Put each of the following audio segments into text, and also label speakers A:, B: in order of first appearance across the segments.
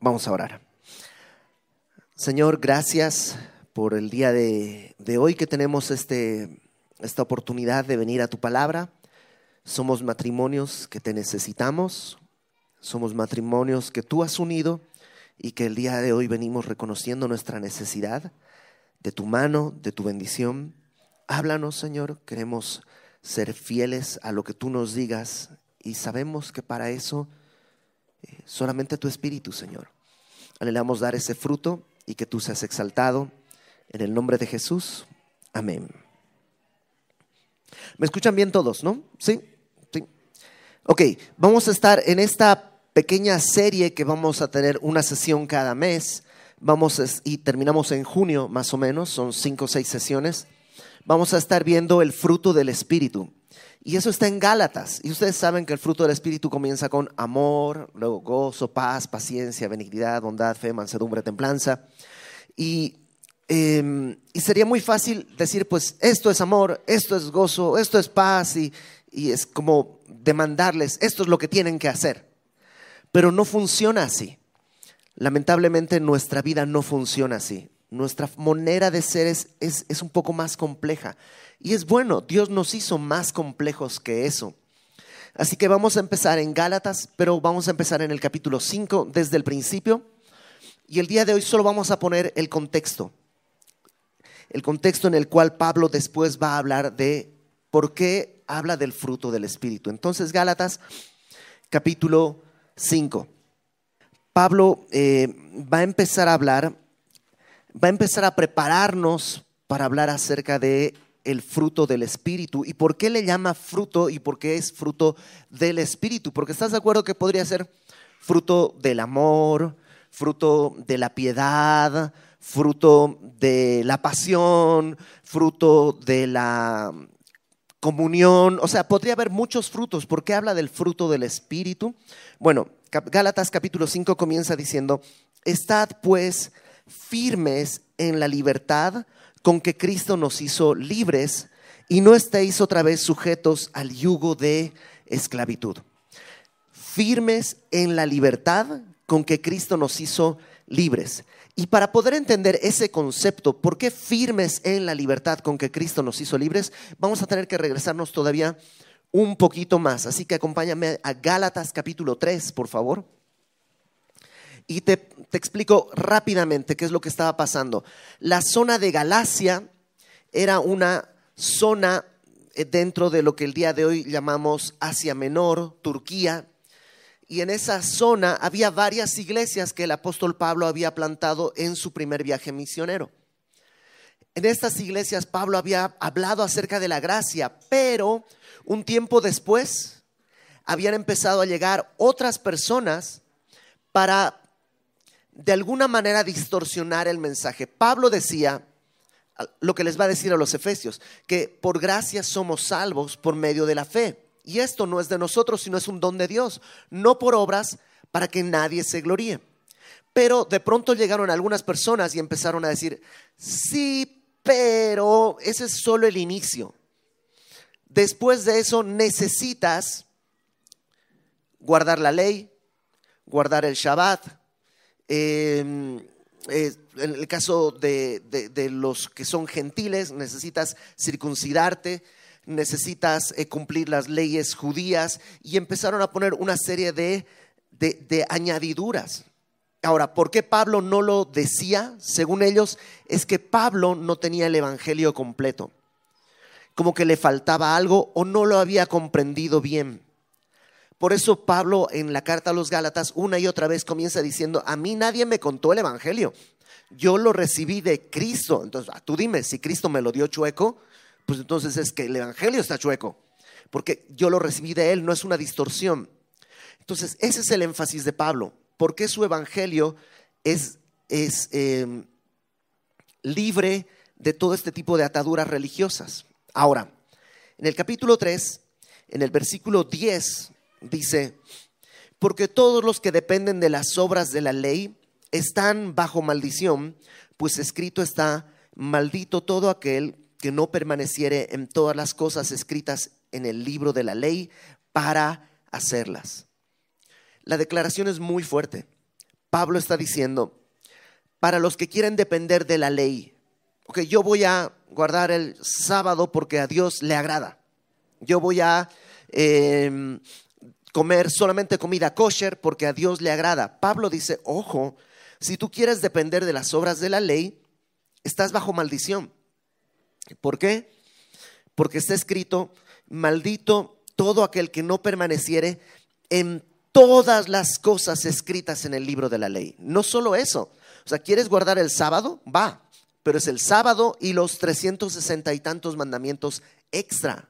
A: Vamos a orar. Señor, gracias por el día de, de hoy que tenemos este, esta oportunidad de venir a tu palabra. Somos matrimonios que te necesitamos, somos matrimonios que tú has unido y que el día de hoy venimos reconociendo nuestra necesidad de tu mano, de tu bendición. Háblanos, Señor, queremos ser fieles a lo que tú nos digas y sabemos que para eso solamente tu Espíritu, Señor. Anhelamos dar ese fruto y que tú seas exaltado. En el nombre de Jesús. Amén. ¿Me escuchan bien todos, no? ¿Sí? Sí. Ok, vamos a estar en esta pequeña serie que vamos a tener una sesión cada mes. Vamos y terminamos en junio más o menos, son cinco o seis sesiones. Vamos a estar viendo el fruto del Espíritu. Y eso está en Gálatas. Y ustedes saben que el fruto del Espíritu comienza con amor, luego gozo, paz, paciencia, benignidad, bondad, fe, mansedumbre, templanza. Y, em, y sería muy fácil decir, pues esto es amor, esto es gozo, esto es paz. Y, y es como demandarles, esto es lo que tienen que hacer. Pero no funciona así. Lamentablemente nuestra vida no funciona así. Nuestra manera de ser es, es, es un poco más compleja. Y es bueno, Dios nos hizo más complejos que eso. Así que vamos a empezar en Gálatas, pero vamos a empezar en el capítulo 5 desde el principio. Y el día de hoy solo vamos a poner el contexto. El contexto en el cual Pablo después va a hablar de por qué habla del fruto del Espíritu. Entonces, Gálatas, capítulo 5. Pablo eh, va a empezar a hablar, va a empezar a prepararnos para hablar acerca de el fruto del Espíritu. ¿Y por qué le llama fruto y por qué es fruto del Espíritu? Porque estás de acuerdo que podría ser fruto del amor, fruto de la piedad, fruto de la pasión, fruto de la comunión. O sea, podría haber muchos frutos. ¿Por qué habla del fruto del Espíritu? Bueno, Gálatas capítulo 5 comienza diciendo, estad pues firmes en la libertad con que Cristo nos hizo libres y no estéis otra vez sujetos al yugo de esclavitud. Firmes en la libertad con que Cristo nos hizo libres. Y para poder entender ese concepto, ¿por qué firmes en la libertad con que Cristo nos hizo libres? Vamos a tener que regresarnos todavía un poquito más. Así que acompáñame a Gálatas capítulo 3, por favor. Y te, explico rápidamente qué es lo que estaba pasando. La zona de Galacia era una zona eh, dentro de lo que el día de hoy llamamos Asia Menor, Turquía. Y en esa zona había varias iglesias que el apóstol Pablo había plantado en su primer viaje misionero. En estas iglesias Pablo había hablado acerca de la gracia, pero un tiempo después habían empezado a llegar otras personas para de alguna manera distorsionar el mensaje. Pablo decía lo que les va a decir a los efesios, que por gracia somos salvos por medio de la fe. Y esto no es de nosotros, sino es un don de Dios, no por obras para que nadie se gloríe. Pero de pronto llegaron algunas personas y empezaron a decir, sí, pero ese es solo el inicio. Después de eso necesitas guardar la ley, guardar el Shabbat, Em, en el caso de, los que son gentiles, necesitas circuncidarte, necesitas eh, cumplir las leyes judías y empezaron a poner una serie de, de añadiduras. Ahora, ¿por qué Pablo no lo decía? Según ellos, es que Pablo no tenía el Evangelio completo. Como que le faltaba algo o no lo había comprendido bien. Por eso Pablo en la carta a los Gálatas una y otra vez comienza diciendo, a mí nadie me contó el Evangelio, yo lo recibí de Cristo. Entonces, ah, tú dime, si Cristo me lo dio chueco, pues entonces es que el Evangelio está chueco, porque yo lo recibí de Él, no es una distorsión. Entonces, ese es el énfasis de Pablo, porque su Evangelio es, es em, libre de todo este tipo de ataduras religiosas. Ahora, en el capítulo 3, en el versículo 10, dice, porque todos los que dependen de las obras de la ley están bajo maldición, pues escrito está, maldito todo aquel que no permaneciere en todas las cosas escritas en el libro de la ley para hacerlas. La declaración es muy fuerte. Pablo está diciendo, para los que quieren depender de la ley, ok, yo voy a guardar el sábado porque a Dios le agrada. Yo voy a em, comer solamente comida kosher porque a Dios le agrada. Pablo dice, ojo, si tú quieres depender de las obras de la ley, estás bajo maldición. ¿Por qué? Porque está escrito, maldito todo aquel que no permaneciere en todas las cosas escritas en el libro de la ley. No solo eso. O sea, ¿quieres guardar el sábado? Va. Pero es el sábado y los 360 y tantos mandamientos extra.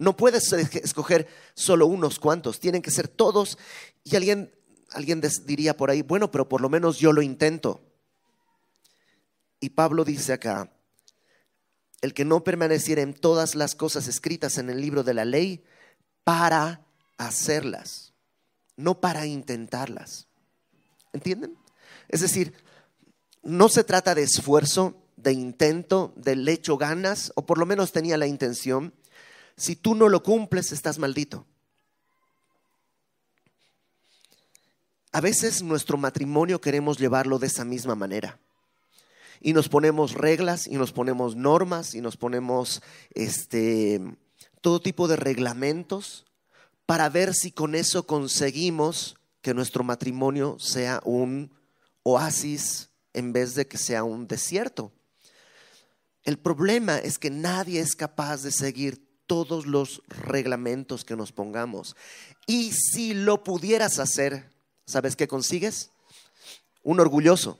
A: No puedes escoger solo unos cuantos, tienen que ser todos. Y alguien, alguien diría por ahí, bueno, pero por lo menos yo lo intento. Y Pablo dice acá, el que no permaneciera en todas las cosas escritas en el libro de la ley para hacerlas, no para intentarlas. ¿Entienden? Es decir, no se trata de esfuerzo, de intento, de le echo ganas, o por lo menos tenía la intención, si tú no lo cumples, estás maldito. A veces nuestro matrimonio queremos llevarlo de esa misma manera. Y nos ponemos reglas y nos ponemos normas y nos ponemos este, todo tipo de reglamentos para ver si con eso conseguimos que nuestro matrimonio sea un oasis en vez de que sea un desierto. El problema es que nadie es capaz de seguir todos los reglamentos que nos pongamos. Y si lo pudieras hacer, ¿sabes qué consigues? Un orgulloso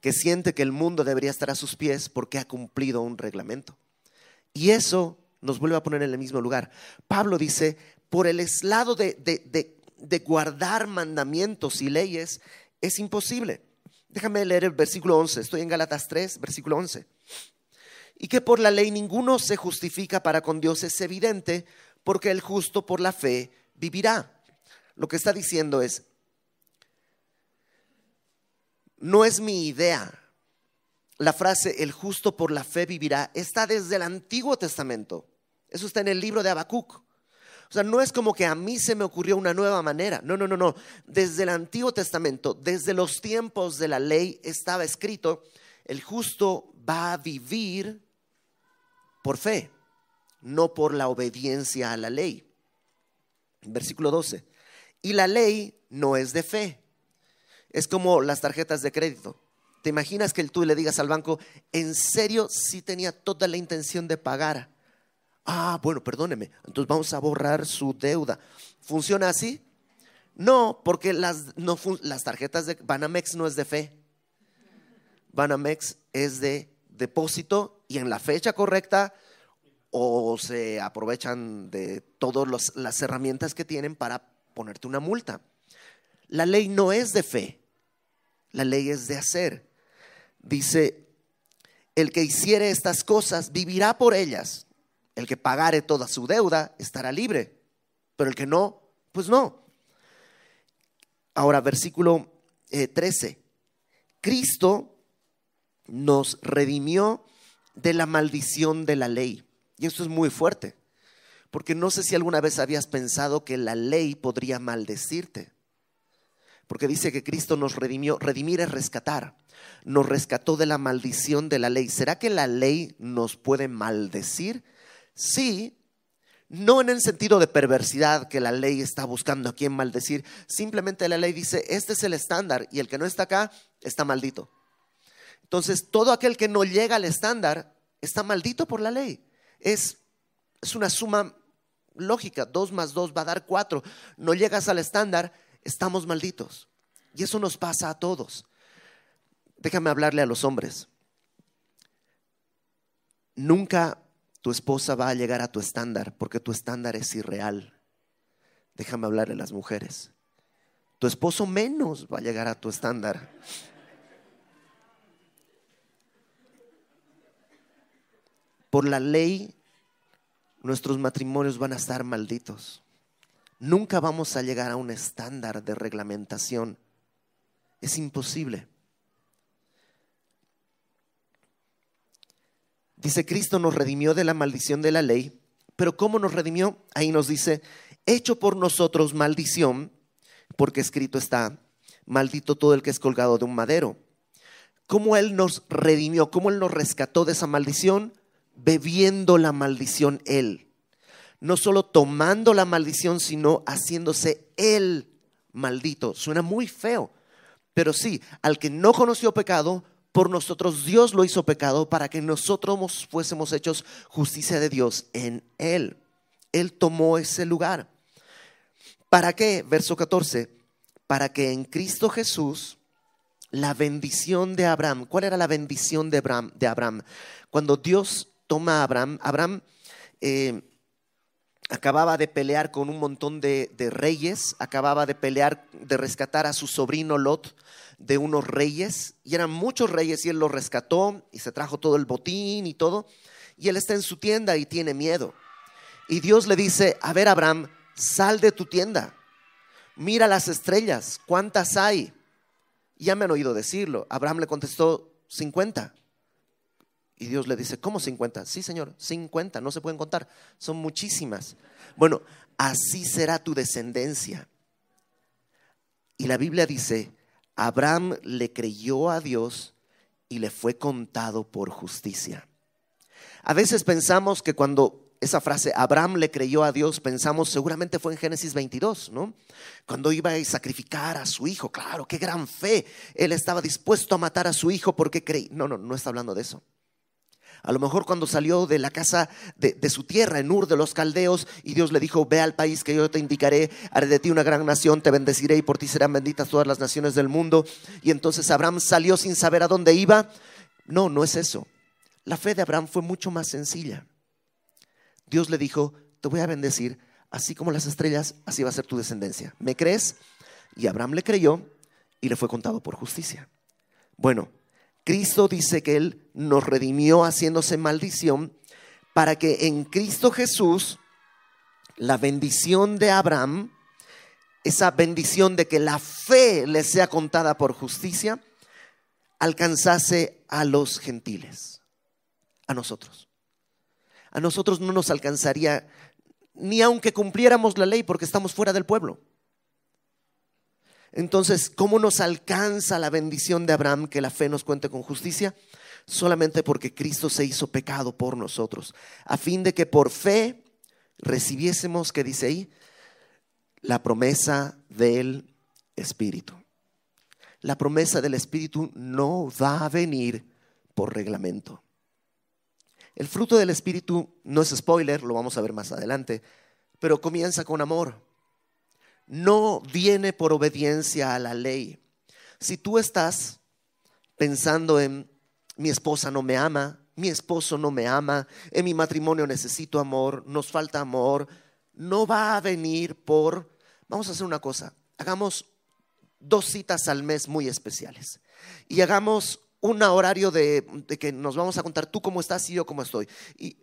A: que siente que el mundo debería estar a sus pies porque ha cumplido un reglamento. Y eso nos vuelve a poner en el mismo lugar. Pablo dice, por el lado de, de guardar mandamientos y leyes, es imposible. Déjame leer el versículo 11. Estoy en Galatas 3, versículo 11 y que por la ley ninguno se justifica para con Dios es evidente, porque el justo por la fe vivirá. Lo que está diciendo es, no es mi idea. La frase el justo por la fe vivirá está desde el Antiguo Testamento. Eso está en el libro de Habacuc. O sea, no es como que a mí se me ocurrió una nueva manera. No, no, no, no. Desde el Antiguo Testamento, desde los tiempos de la ley, estaba escrito, el justo va a vivir por fe, no por la obediencia a la ley. Versículo 12. Y la ley no es de fe. Es como las tarjetas de crédito. ¿Te imaginas que tú le digas al banco, en serio, si tenía toda la intención de pagar? Ah, bueno, perdóneme, entonces vamos a borrar su deuda. ¿Funciona así? No, porque las, no, las tarjetas de Banamex no es de fe. Banamex es de depósito y en la fecha correcta o se aprovechan de todas las herramientas que tienen para ponerte una multa. La ley no es de fe, la ley es de hacer. Dice, el que hiciere estas cosas vivirá por ellas. El que pagare toda su deuda estará libre, pero el que no, pues no. Ahora, versículo 13. Eh, Cristo nos redimió de la maldición de la ley. Y esto es muy fuerte, porque no sé si alguna vez habías pensado que la ley podría maldecirte. Porque dice que Cristo nos redimió, redimir es rescatar, nos rescató de la maldición de la ley. ¿Será que la ley nos puede maldecir? Sí, no en el sentido de perversidad que la ley está buscando a quién maldecir, simplemente la ley dice, este es el estándar y el que no está acá está maldito. Entonces, todo aquel que no llega al estándar está maldito por la ley. Es, es una suma lógica, dos más dos va a dar cuatro. No llegas al estándar, estamos malditos. Y eso nos pasa a todos. Déjame hablarle a los hombres. Nunca tu esposa va a llegar a tu estándar porque tu estándar es irreal. Déjame hablarle a las mujeres. Tu esposo menos va a llegar a tu estándar. Por la ley nuestros matrimonios van a estar malditos. Nunca vamos a llegar a un estándar de reglamentación. Es imposible. Dice, Cristo nos redimió de la maldición de la ley, pero ¿cómo nos redimió? Ahí nos dice, hecho por nosotros maldición, porque escrito está, maldito todo el que es colgado de un madero. ¿Cómo Él nos redimió? ¿Cómo Él nos rescató de esa maldición? Bebiendo la maldición Él. No solo tomando la maldición, sino haciéndose Él maldito. Suena muy feo, pero sí, al que no conoció pecado, por nosotros Dios lo hizo pecado para que nosotros fuésemos hechos justicia de Dios en Él. Él tomó ese lugar. ¿Para qué? Verso 14. Para que en Cristo Jesús la bendición de Abraham, ¿cuál era la bendición de Abraham? De Abraham? Cuando Dios toma a Abraham, Abraham eh, acababa de pelear con un montón de, de, reyes, acababa de pelear, de rescatar a su sobrino Lot de unos reyes, y eran muchos reyes, y él los rescató y se trajo todo el botín y todo, y él está en su tienda y tiene miedo. Y Dios le dice, a ver Abraham, sal de tu tienda, mira las estrellas, ¿cuántas hay? Ya me han oído decirlo. Abraham le contestó, 50. Y Dios le dice, ¿cómo 50? Sí, Señor, 50, no se pueden contar, son muchísimas. Bueno, así será tu descendencia. Y la Biblia dice, Abraham le creyó a Dios y le fue contado por justicia. A veces pensamos que cuando esa frase, Abraham le creyó a Dios, pensamos seguramente fue en Génesis 22, ¿no? Cuando iba a sacrificar a su hijo, claro, qué gran fe. Él estaba dispuesto a matar a su hijo porque creí. No, no, no está hablando de eso. A lo mejor cuando salió de la casa de, su tierra, en Ur de los Caldeos, y Dios le dijo, ve al país que yo te indicaré, haré de ti una gran nación, te bendeciré y por ti serán benditas todas las naciones del mundo. Y entonces Abraham salió sin saber a dónde iba. No, no es eso. La fe de Abraham fue mucho más sencilla. Dios le dijo, te voy a bendecir, así como las estrellas, así va a ser tu descendencia. ¿Me crees? Y Abraham le creyó y le fue contado por justicia. Bueno, Cristo dice que Él nos redimió haciéndose maldición para que en Cristo Jesús la bendición de Abraham, esa bendición de que la fe le sea contada por justicia, alcanzase a los gentiles, a nosotros a nosotros no nos alcanzaría ni aunque cumpliéramos la ley porque estamos fuera del pueblo. Entonces, ¿cómo nos alcanza la bendición de Abraham que la fe nos cuente con justicia? Solamente porque Cristo se hizo pecado por nosotros, a fin de que por fe recibiésemos, que dice ahí, la promesa del Espíritu. La promesa del Espíritu no va a venir por reglamento. El fruto del Espíritu no es spoiler, lo vamos a ver más adelante, pero comienza con amor. No viene por obediencia a la ley. Si tú estás pensando en mi esposa no me ama, mi esposo no me ama, en mi matrimonio necesito amor, nos falta amor, no va a venir por, vamos a hacer una cosa, hagamos dos citas al mes muy especiales y hagamos un horario de, que nos vamos a contar tú cómo estás y yo cómo estoy. Y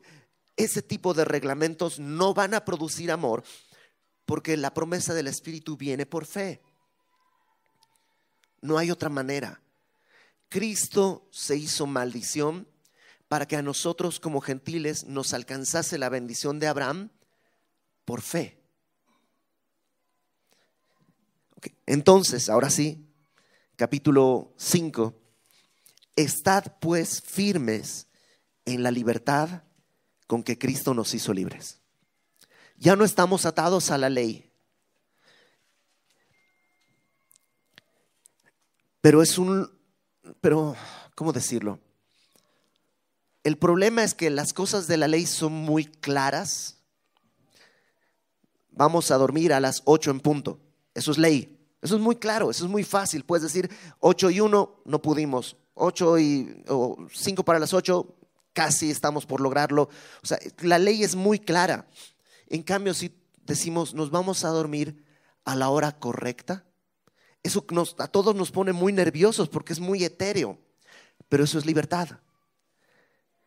A: ese tipo de reglamentos no van a producir amor porque la promesa del Espíritu viene por fe. No hay otra manera. Cristo se hizo maldición para que a nosotros como gentiles nos alcanzase la bendición de Abraham por fe. Entonces, ahora sí, capítulo 5 Estad pues firmes en la libertad con que Cristo nos hizo libres. Ya no estamos atados a la ley. Pero es un, pero, ¿cómo decirlo? El problema es que las cosas de la ley son muy claras. Vamos a dormir a las 8 en punto. Eso es ley. Eso es muy claro, eso es muy fácil. Puedes decir 8 y 1, no pudimos. 8 y o 5 para las 8, casi estamos por lograrlo. O sea, la ley es muy clara. En cambio, si decimos nos vamos a dormir a la hora correcta, eso a todos nos pone muy nerviosos porque es muy etéreo, pero eso es libertad.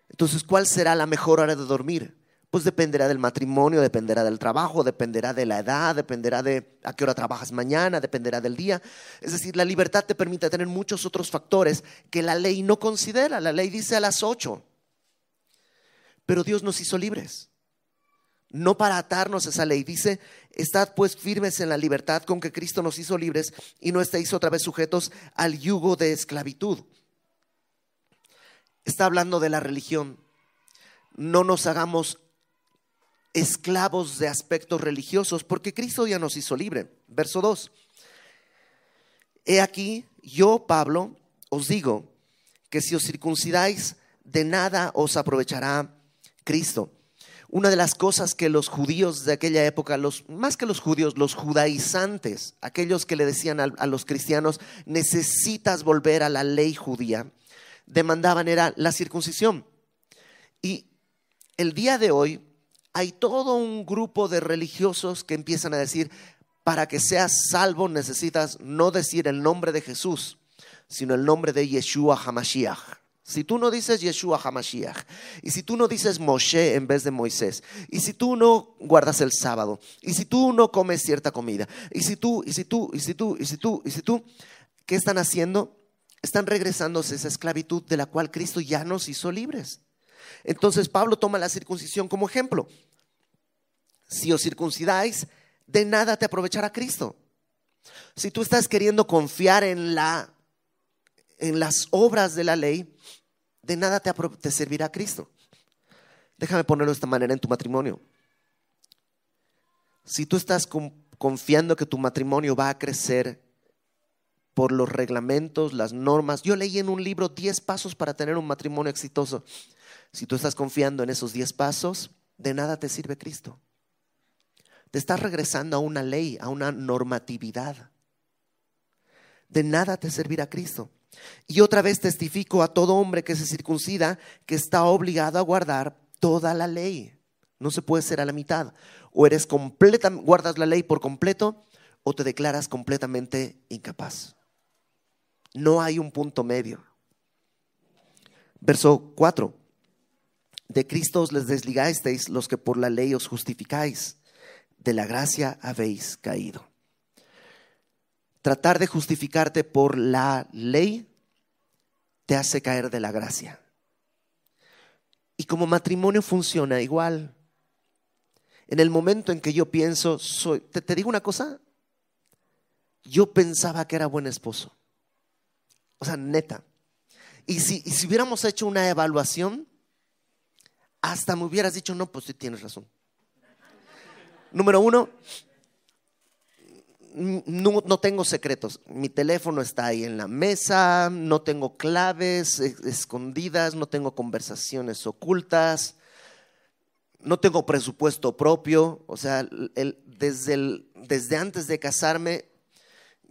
A: Entonces, ¿cuál será la mejor hora de dormir? Pues dependerá del matrimonio, dependerá del trabajo, dependerá de la edad, dependerá de a qué hora trabajas mañana, dependerá del día. Es decir, la libertad te permite tener muchos otros factores que la ley no considera. La ley dice a las ocho. Pero Dios nos hizo libres. No para atarnos a esa ley. Dice, estad pues firmes en la libertad con que Cristo nos hizo libres y no estéis otra vez sujetos al yugo de esclavitud. Está hablando de la religión. No nos hagamos esclavos de aspectos religiosos porque Cristo ya nos hizo libre. Verso 2. He aquí, yo, Pablo, os digo que si os circuncidáis, de nada os aprovechará Cristo. Una de las cosas que los judíos de aquella época, los, más que los judíos, los judaizantes, aquellos que le decían a, a los cristianos, necesitas volver a la ley judía, demandaban era la circuncisión. Y el día de hoy hay todo un grupo de religiosos que empiezan a decir, para que seas salvo necesitas no decir el nombre de Jesús, sino el nombre de Yeshua HaMashiach. Si tú no dices Yeshua HaMashiach, y si tú no dices Moshe en vez de Moisés, y si tú no guardas el sábado, y si tú no comes cierta comida, y si tú, y si tú, y si tú, y si tú, y si tú, ¿qué están haciendo? Están regresándose a esa esclavitud de la cual Cristo ya nos hizo libres. Entonces Pablo toma la circuncisión como ejemplo. Si os circuncidáis, de nada te aprovechará Cristo. Si tú estás queriendo confiar en, la, en las obras de la ley, de nada te, servirá Cristo. Déjame ponerlo de esta manera en tu matrimonio. Si tú estás confiando que tu matrimonio va a crecer por los reglamentos, las normas, yo leí en un libro 10 pasos para tener un matrimonio exitoso. Si tú estás confiando en esos 10 pasos, de nada te sirve Cristo. Te estás regresando a una ley, a una normatividad. De nada te servirá Cristo. Y otra vez testifico a todo hombre que se circuncida que está obligado a guardar toda la ley. No se puede ser a la mitad. O eres completa, guardas la ley por completo o te declaras completamente incapaz. No hay un punto medio. Verso 4. De Cristo os les desligasteis los que por la ley os justificáis de la gracia habéis caído. Tratar de justificarte por la ley te hace caer de la gracia. Y como matrimonio funciona igual. En el momento en que yo pienso, soy, te, digo una cosa, yo pensaba que era buen esposo. O sea, neta. Y si, y si hubiéramos hecho una evaluación, hasta me hubieras dicho, no, pues sí tienes razón. Número uno, no, tengo secretos. Mi teléfono está ahí en la mesa, no tengo claves escondidas, no tengo conversaciones ocultas, no tengo presupuesto propio. O sea, desde, desde antes de casarme,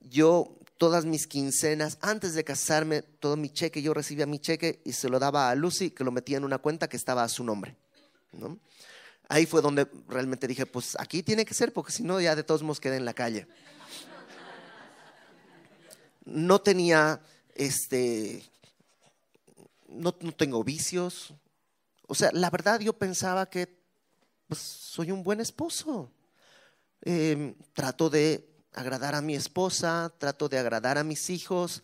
A: yo todas mis quincenas, antes de casarme, todo mi cheque, yo recibía mi cheque y se lo daba a Lucy, que lo metía en una cuenta que estaba a su nombre. ¿no? Ahí fue donde realmente dije, pues aquí tiene que ser, porque si no ya de todos modos quedé en la calle. No tenía, este, no, tengo vicios. O sea, la verdad yo pensaba que pues, soy un buen esposo. Em, trato de agradar a mi esposa, trato de agradar a mis hijos.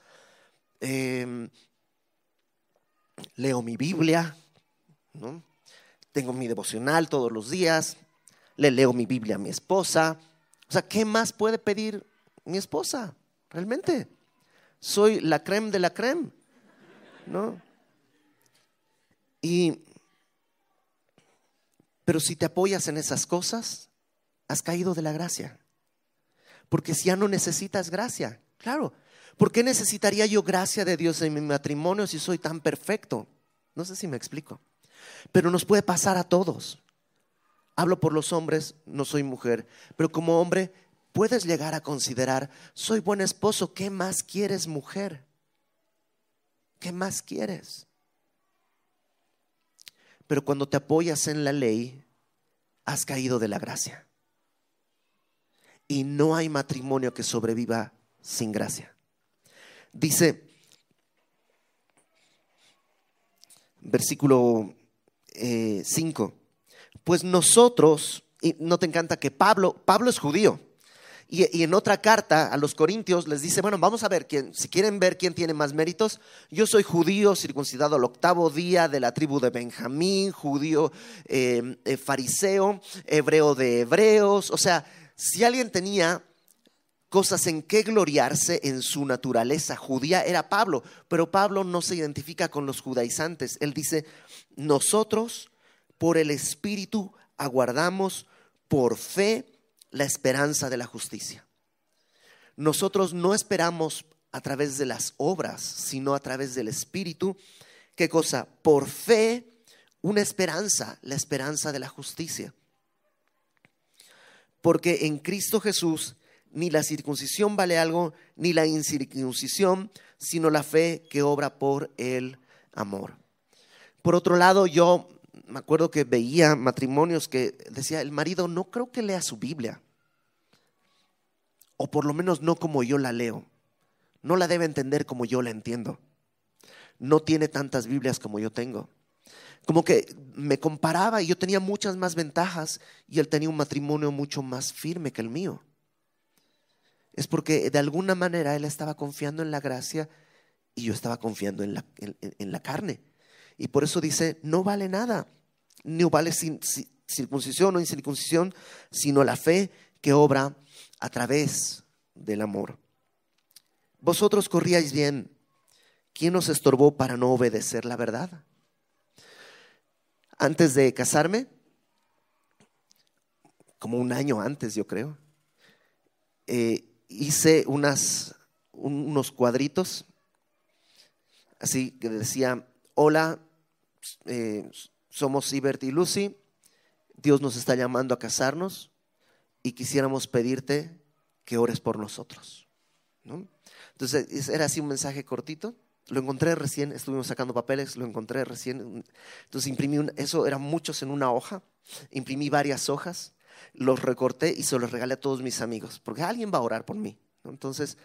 A: Em, leo mi Biblia, ¿no? Tengo mi devocional todos los días, le leo mi Biblia a mi esposa. O sea, ¿qué más puede pedir mi esposa? Realmente. Soy la creme de la creme. ¿No? Y pero si te apoyas en esas cosas, has caído de la gracia. Porque si ya no necesitas gracia, claro. ¿Por qué necesitaría yo gracia de Dios en mi matrimonio si soy tan perfecto? No sé si me explico. Pero nos puede pasar a todos. Hablo por los hombres, no soy mujer, pero como hombre puedes llegar a considerar, soy buen esposo, ¿qué más quieres mujer? ¿Qué más quieres? Pero cuando te apoyas en la ley, has caído de la gracia. Y no hay matrimonio que sobreviva sin gracia. Dice, versículo 5. Eh, pues nosotros, y no te encanta que Pablo, Pablo es judío, Y, en otra carta a los Corintios les dice, bueno, vamos a ver, quién, si quieren ver quién tiene más méritos, yo soy judío, circuncidado al octavo día de la tribu de Benjamín, judío eh, eh, fariseo, hebreo de hebreos. O sea, si alguien tenía cosas en que gloriarse en su naturaleza judía era Pablo, pero Pablo no se identifica con los judaizantes. Él dice, nosotros por el Espíritu aguardamos por fe la esperanza de la justicia. Nosotros no esperamos a través de las obras, sino a través del Espíritu. ¿Qué cosa? Por fe, una esperanza, la esperanza de la justicia. Porque en Cristo Jesús ni la circuncisión vale algo, ni la incircuncisión, sino la fe que obra por el amor. Por otro lado, yo me acuerdo que veía matrimonios que decía, el marido no creo que lea su Biblia, o por lo menos no como yo la leo, no la debe entender como yo la entiendo, no tiene tantas Biblias como yo tengo. Como que me comparaba y yo tenía muchas más ventajas y él tenía un matrimonio mucho más firme que el mío es porque de alguna manera él estaba confiando en la gracia y yo estaba confiando en la, en, la carne. Y por eso dice, no vale nada, no vale circuncisión o incircuncisión, sino la fe que obra a través del amor. Vosotros corríais bien. ¿Quién os estorbó para no obedecer la verdad? Antes de casarme, como un año antes yo creo, eh, hice unos cuadritos, así que decía, hola, eh, somos Ibert y Lucy, Dios nos está llamando a casarnos y quisiéramos pedirte que ores por nosotros. Entonces, era así un mensaje cortito. Lo encontré recién, estuvimos sacando papeles, lo encontré recién. Entonces imprimí, eso eran muchos en una hoja, imprimí varias hojas los recorté y se los regalé a todos mis amigos, porque alguien va a orar por mí. Entonces,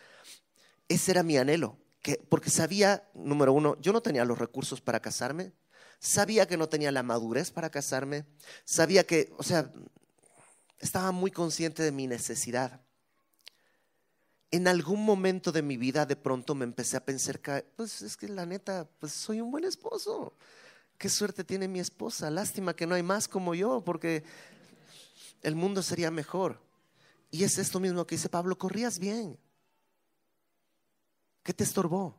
A: ese era mi anhelo, que, porque sabía, número uno, yo no tenía los recursos para casarme, sabía que no tenía la madurez para casarme, sabía que, o sea, estaba muy consciente de mi necesidad. En algún momento de mi vida de pronto me empecé a pensar que, pues es que la neta, pues soy un buen esposo. Qué suerte tiene mi esposa. Lástima que no hay más como yo, porque el mundo sería mejor. Y es esto mismo que dice Pablo, corrías bien. ¿Qué te estorbó?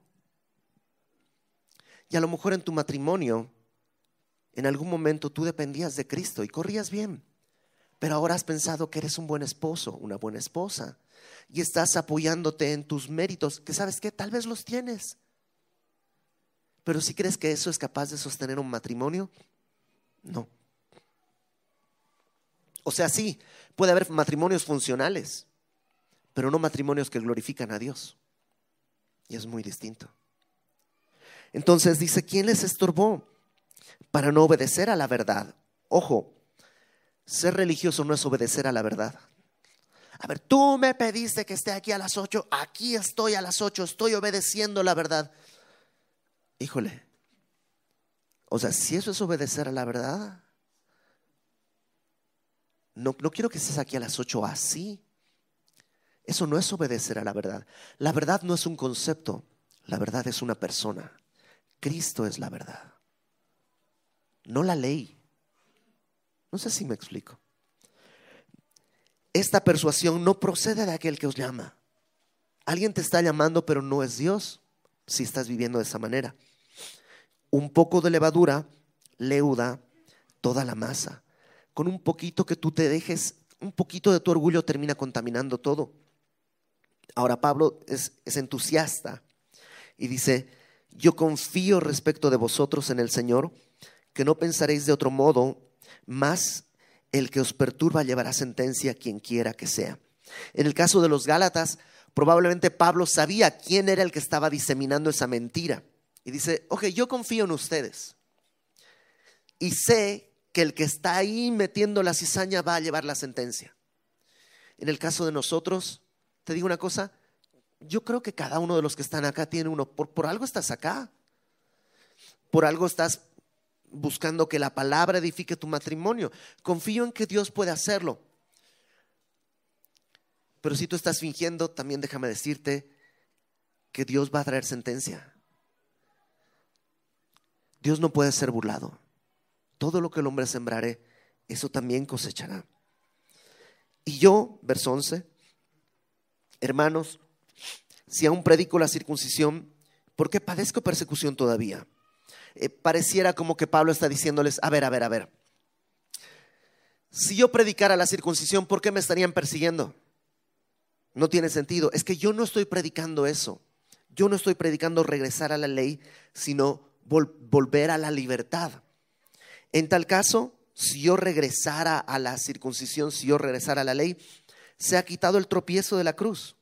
A: Y a lo mejor en tu matrimonio, en algún momento tú dependías de Cristo y corrías bien. Pero ahora has pensado que eres un buen esposo, una buena esposa. Y estás apoyándote en tus méritos, que sabes que tal vez los tienes. Pero si crees que eso es capaz de sostener un matrimonio, no. O sea, sí, puede haber matrimonios funcionales, pero no matrimonios que glorifican a Dios. Y es muy distinto. Entonces dice, ¿quién les estorbó para no obedecer a la verdad? Ojo, ser religioso no es obedecer a la verdad. A ver, tú me pediste que esté aquí a las ocho, aquí estoy a las ocho, estoy obedeciendo la verdad. Híjole, o sea, si eso es obedecer a la verdad, no, quiero que estés aquí a las 8 así. Eso no es obedecer a la verdad. La verdad no es un concepto, la verdad es una persona. Cristo es la verdad, no la ley. No sé si me explico. Esta persuasión no procede de aquel que os llama. Alguien te está llamando, pero no es Dios si estás viviendo de esa manera. Un poco de levadura leuda toda la masa con un poquito que tú te dejes, un poquito de tu orgullo termina contaminando todo. Ahora Pablo es, entusiasta y dice, yo confío respecto de vosotros en el Señor, que no pensaréis de otro modo, más el que os perturba llevará sentencia quien quiera que sea. En el caso de los Gálatas, probablemente Pablo sabía quién era el que estaba diseminando esa mentira. Y dice, ok, yo confío en ustedes. Y sé que el que está ahí metiendo la cizaña va a llevar la sentencia. En el caso de nosotros, te digo una cosa, yo creo que cada uno de los que están acá tiene uno, por, por algo estás acá, por algo estás buscando que la palabra edifique tu matrimonio. Confío en que Dios puede hacerlo. Pero si tú estás fingiendo, también déjame decirte que Dios va a traer sentencia. Dios no puede ser burlado. Todo lo que el hombre sembrare, eso también cosechará. Y yo, verso 11, hermanos, si aún predico la circuncisión, ¿por qué padezco persecución todavía? Eh, pareciera como que Pablo está diciéndoles, a ver, a ver, a ver. Si yo predicara la circuncisión, ¿por qué me estarían persiguiendo? No tiene sentido. Es que yo no estoy predicando eso. Yo no estoy predicando regresar a la ley, sino volver a la libertad. En tal caso, si yo regresara a la circuncisión, si yo regresara a la ley, se ha quitado el tropiezo de la cruz.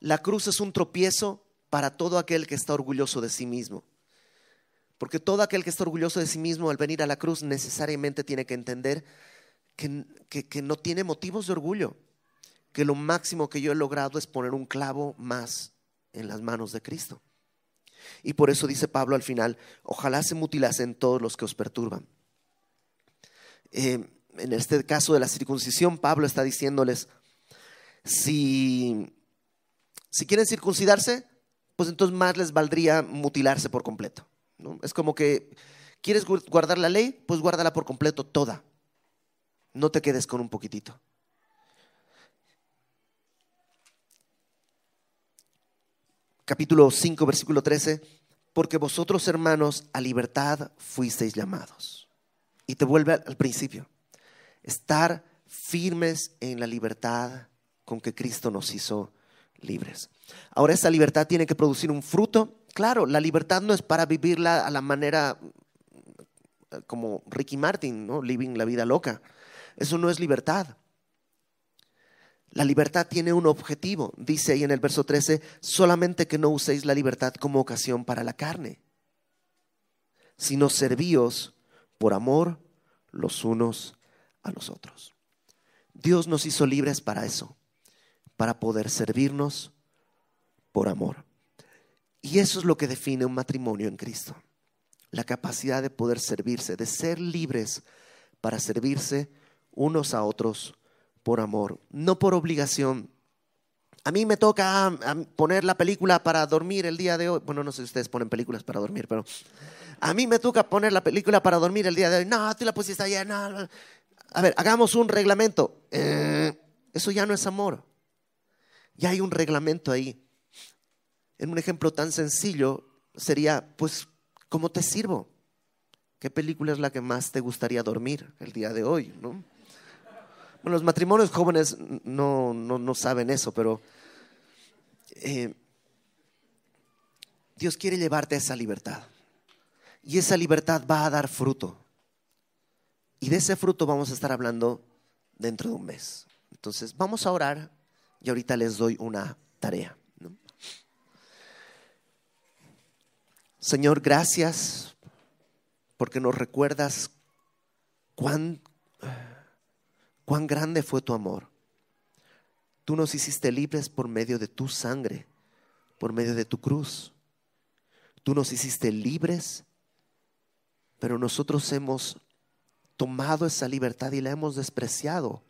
A: La cruz es un tropiezo para todo aquel que está orgulloso de sí mismo. Porque todo aquel que está orgulloso de sí mismo al venir a la cruz necesariamente tiene que entender que, que, no tiene motivos de orgullo, que lo máximo que yo he logrado es poner un clavo más en las manos de Cristo. Y por eso dice Pablo al final, ojalá se mutilasen todos los que os perturban. Eh, en este caso de la circuncisión, Pablo está diciéndoles, si, si quieren circuncidarse, pues entonces más les valdría mutilarse por completo. Es como que, ¿quieres guardar la ley? Pues guárdala por completo toda. No te quedes con un poquitito. Capítulo 5, versículo 13, porque vosotros hermanos a libertad fuisteis llamados. Y te vuelve al principio, estar firmes en la libertad con que Cristo nos hizo libres. Ahora esa libertad tiene que producir un fruto. Claro, la libertad no es para vivirla a la manera eh, como Ricky Martin, ¿no? Living la vida loca. Eso no es libertad. La libertad tiene un objetivo, dice ahí en el verso 13, solamente que no uséis la libertad como ocasión para la carne, sino servíos por amor los unos a los otros. Dios nos hizo libres para eso, para poder servirnos por amor. Y eso es lo que define un matrimonio en Cristo. La capacidad de poder servirse, de ser libres para servirse unos a otros por amor, no por obligación. A mí me toca poner la película para dormir el día de hoy. Bueno, no sé si ustedes ponen películas para dormir, pero a mí me toca poner la película para dormir el día de hoy. No, tú la pusiste ayer. No. A ver, hagamos un reglamento. Eh, eso ya no es amor. Ya hay un reglamento ahí. En un ejemplo tan sencillo sería, pues, ¿cómo te sirvo? ¿Qué película es la que más te gustaría dormir el día de hoy? ¿no? Bueno, los matrimonios jóvenes no, no, saben eso, pero eh, Dios quiere llevarte a esa libertad. Y esa libertad va a dar fruto. Y de ese fruto vamos a estar hablando dentro de un mes. Entonces, vamos a orar y ahorita les doy una tarea. Señor, gracias porque nos recuerdas cuán, cuán grande fue tu amor. Tú nos hiciste libres por medio de tu sangre, por medio de tu cruz. Tú nos hiciste libres, pero nosotros hemos tomado esa libertad y la hemos despreciado.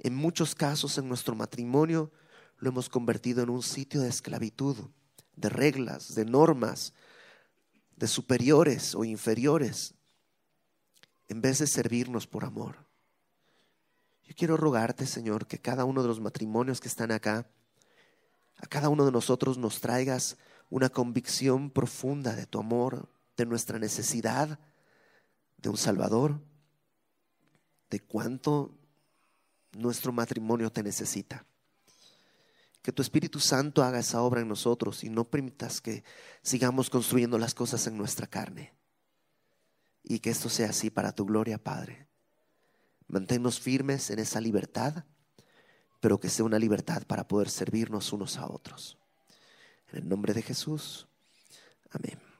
A: En muchos casos en nuestro matrimonio lo hemos convertido en un sitio de esclavitud, de reglas, de normas, de superiores o inferiores, en vez de servirnos por amor. Yo quiero rogarte, Señor, que cada uno de los matrimonios que están acá, a cada uno de nosotros nos traigas una convicción profunda de tu amor, de nuestra necesidad de un Salvador, de cuánto nuestro matrimonio te necesita. Que tu Espíritu Santo haga esa obra en nosotros y no permitas que sigamos construyendo las cosas en nuestra carne. Y que esto sea así para tu gloria, Padre. Manténnos firmes en esa libertad, pero que sea una libertad para poder servirnos unos a otros. En el nombre de Jesús. Amén.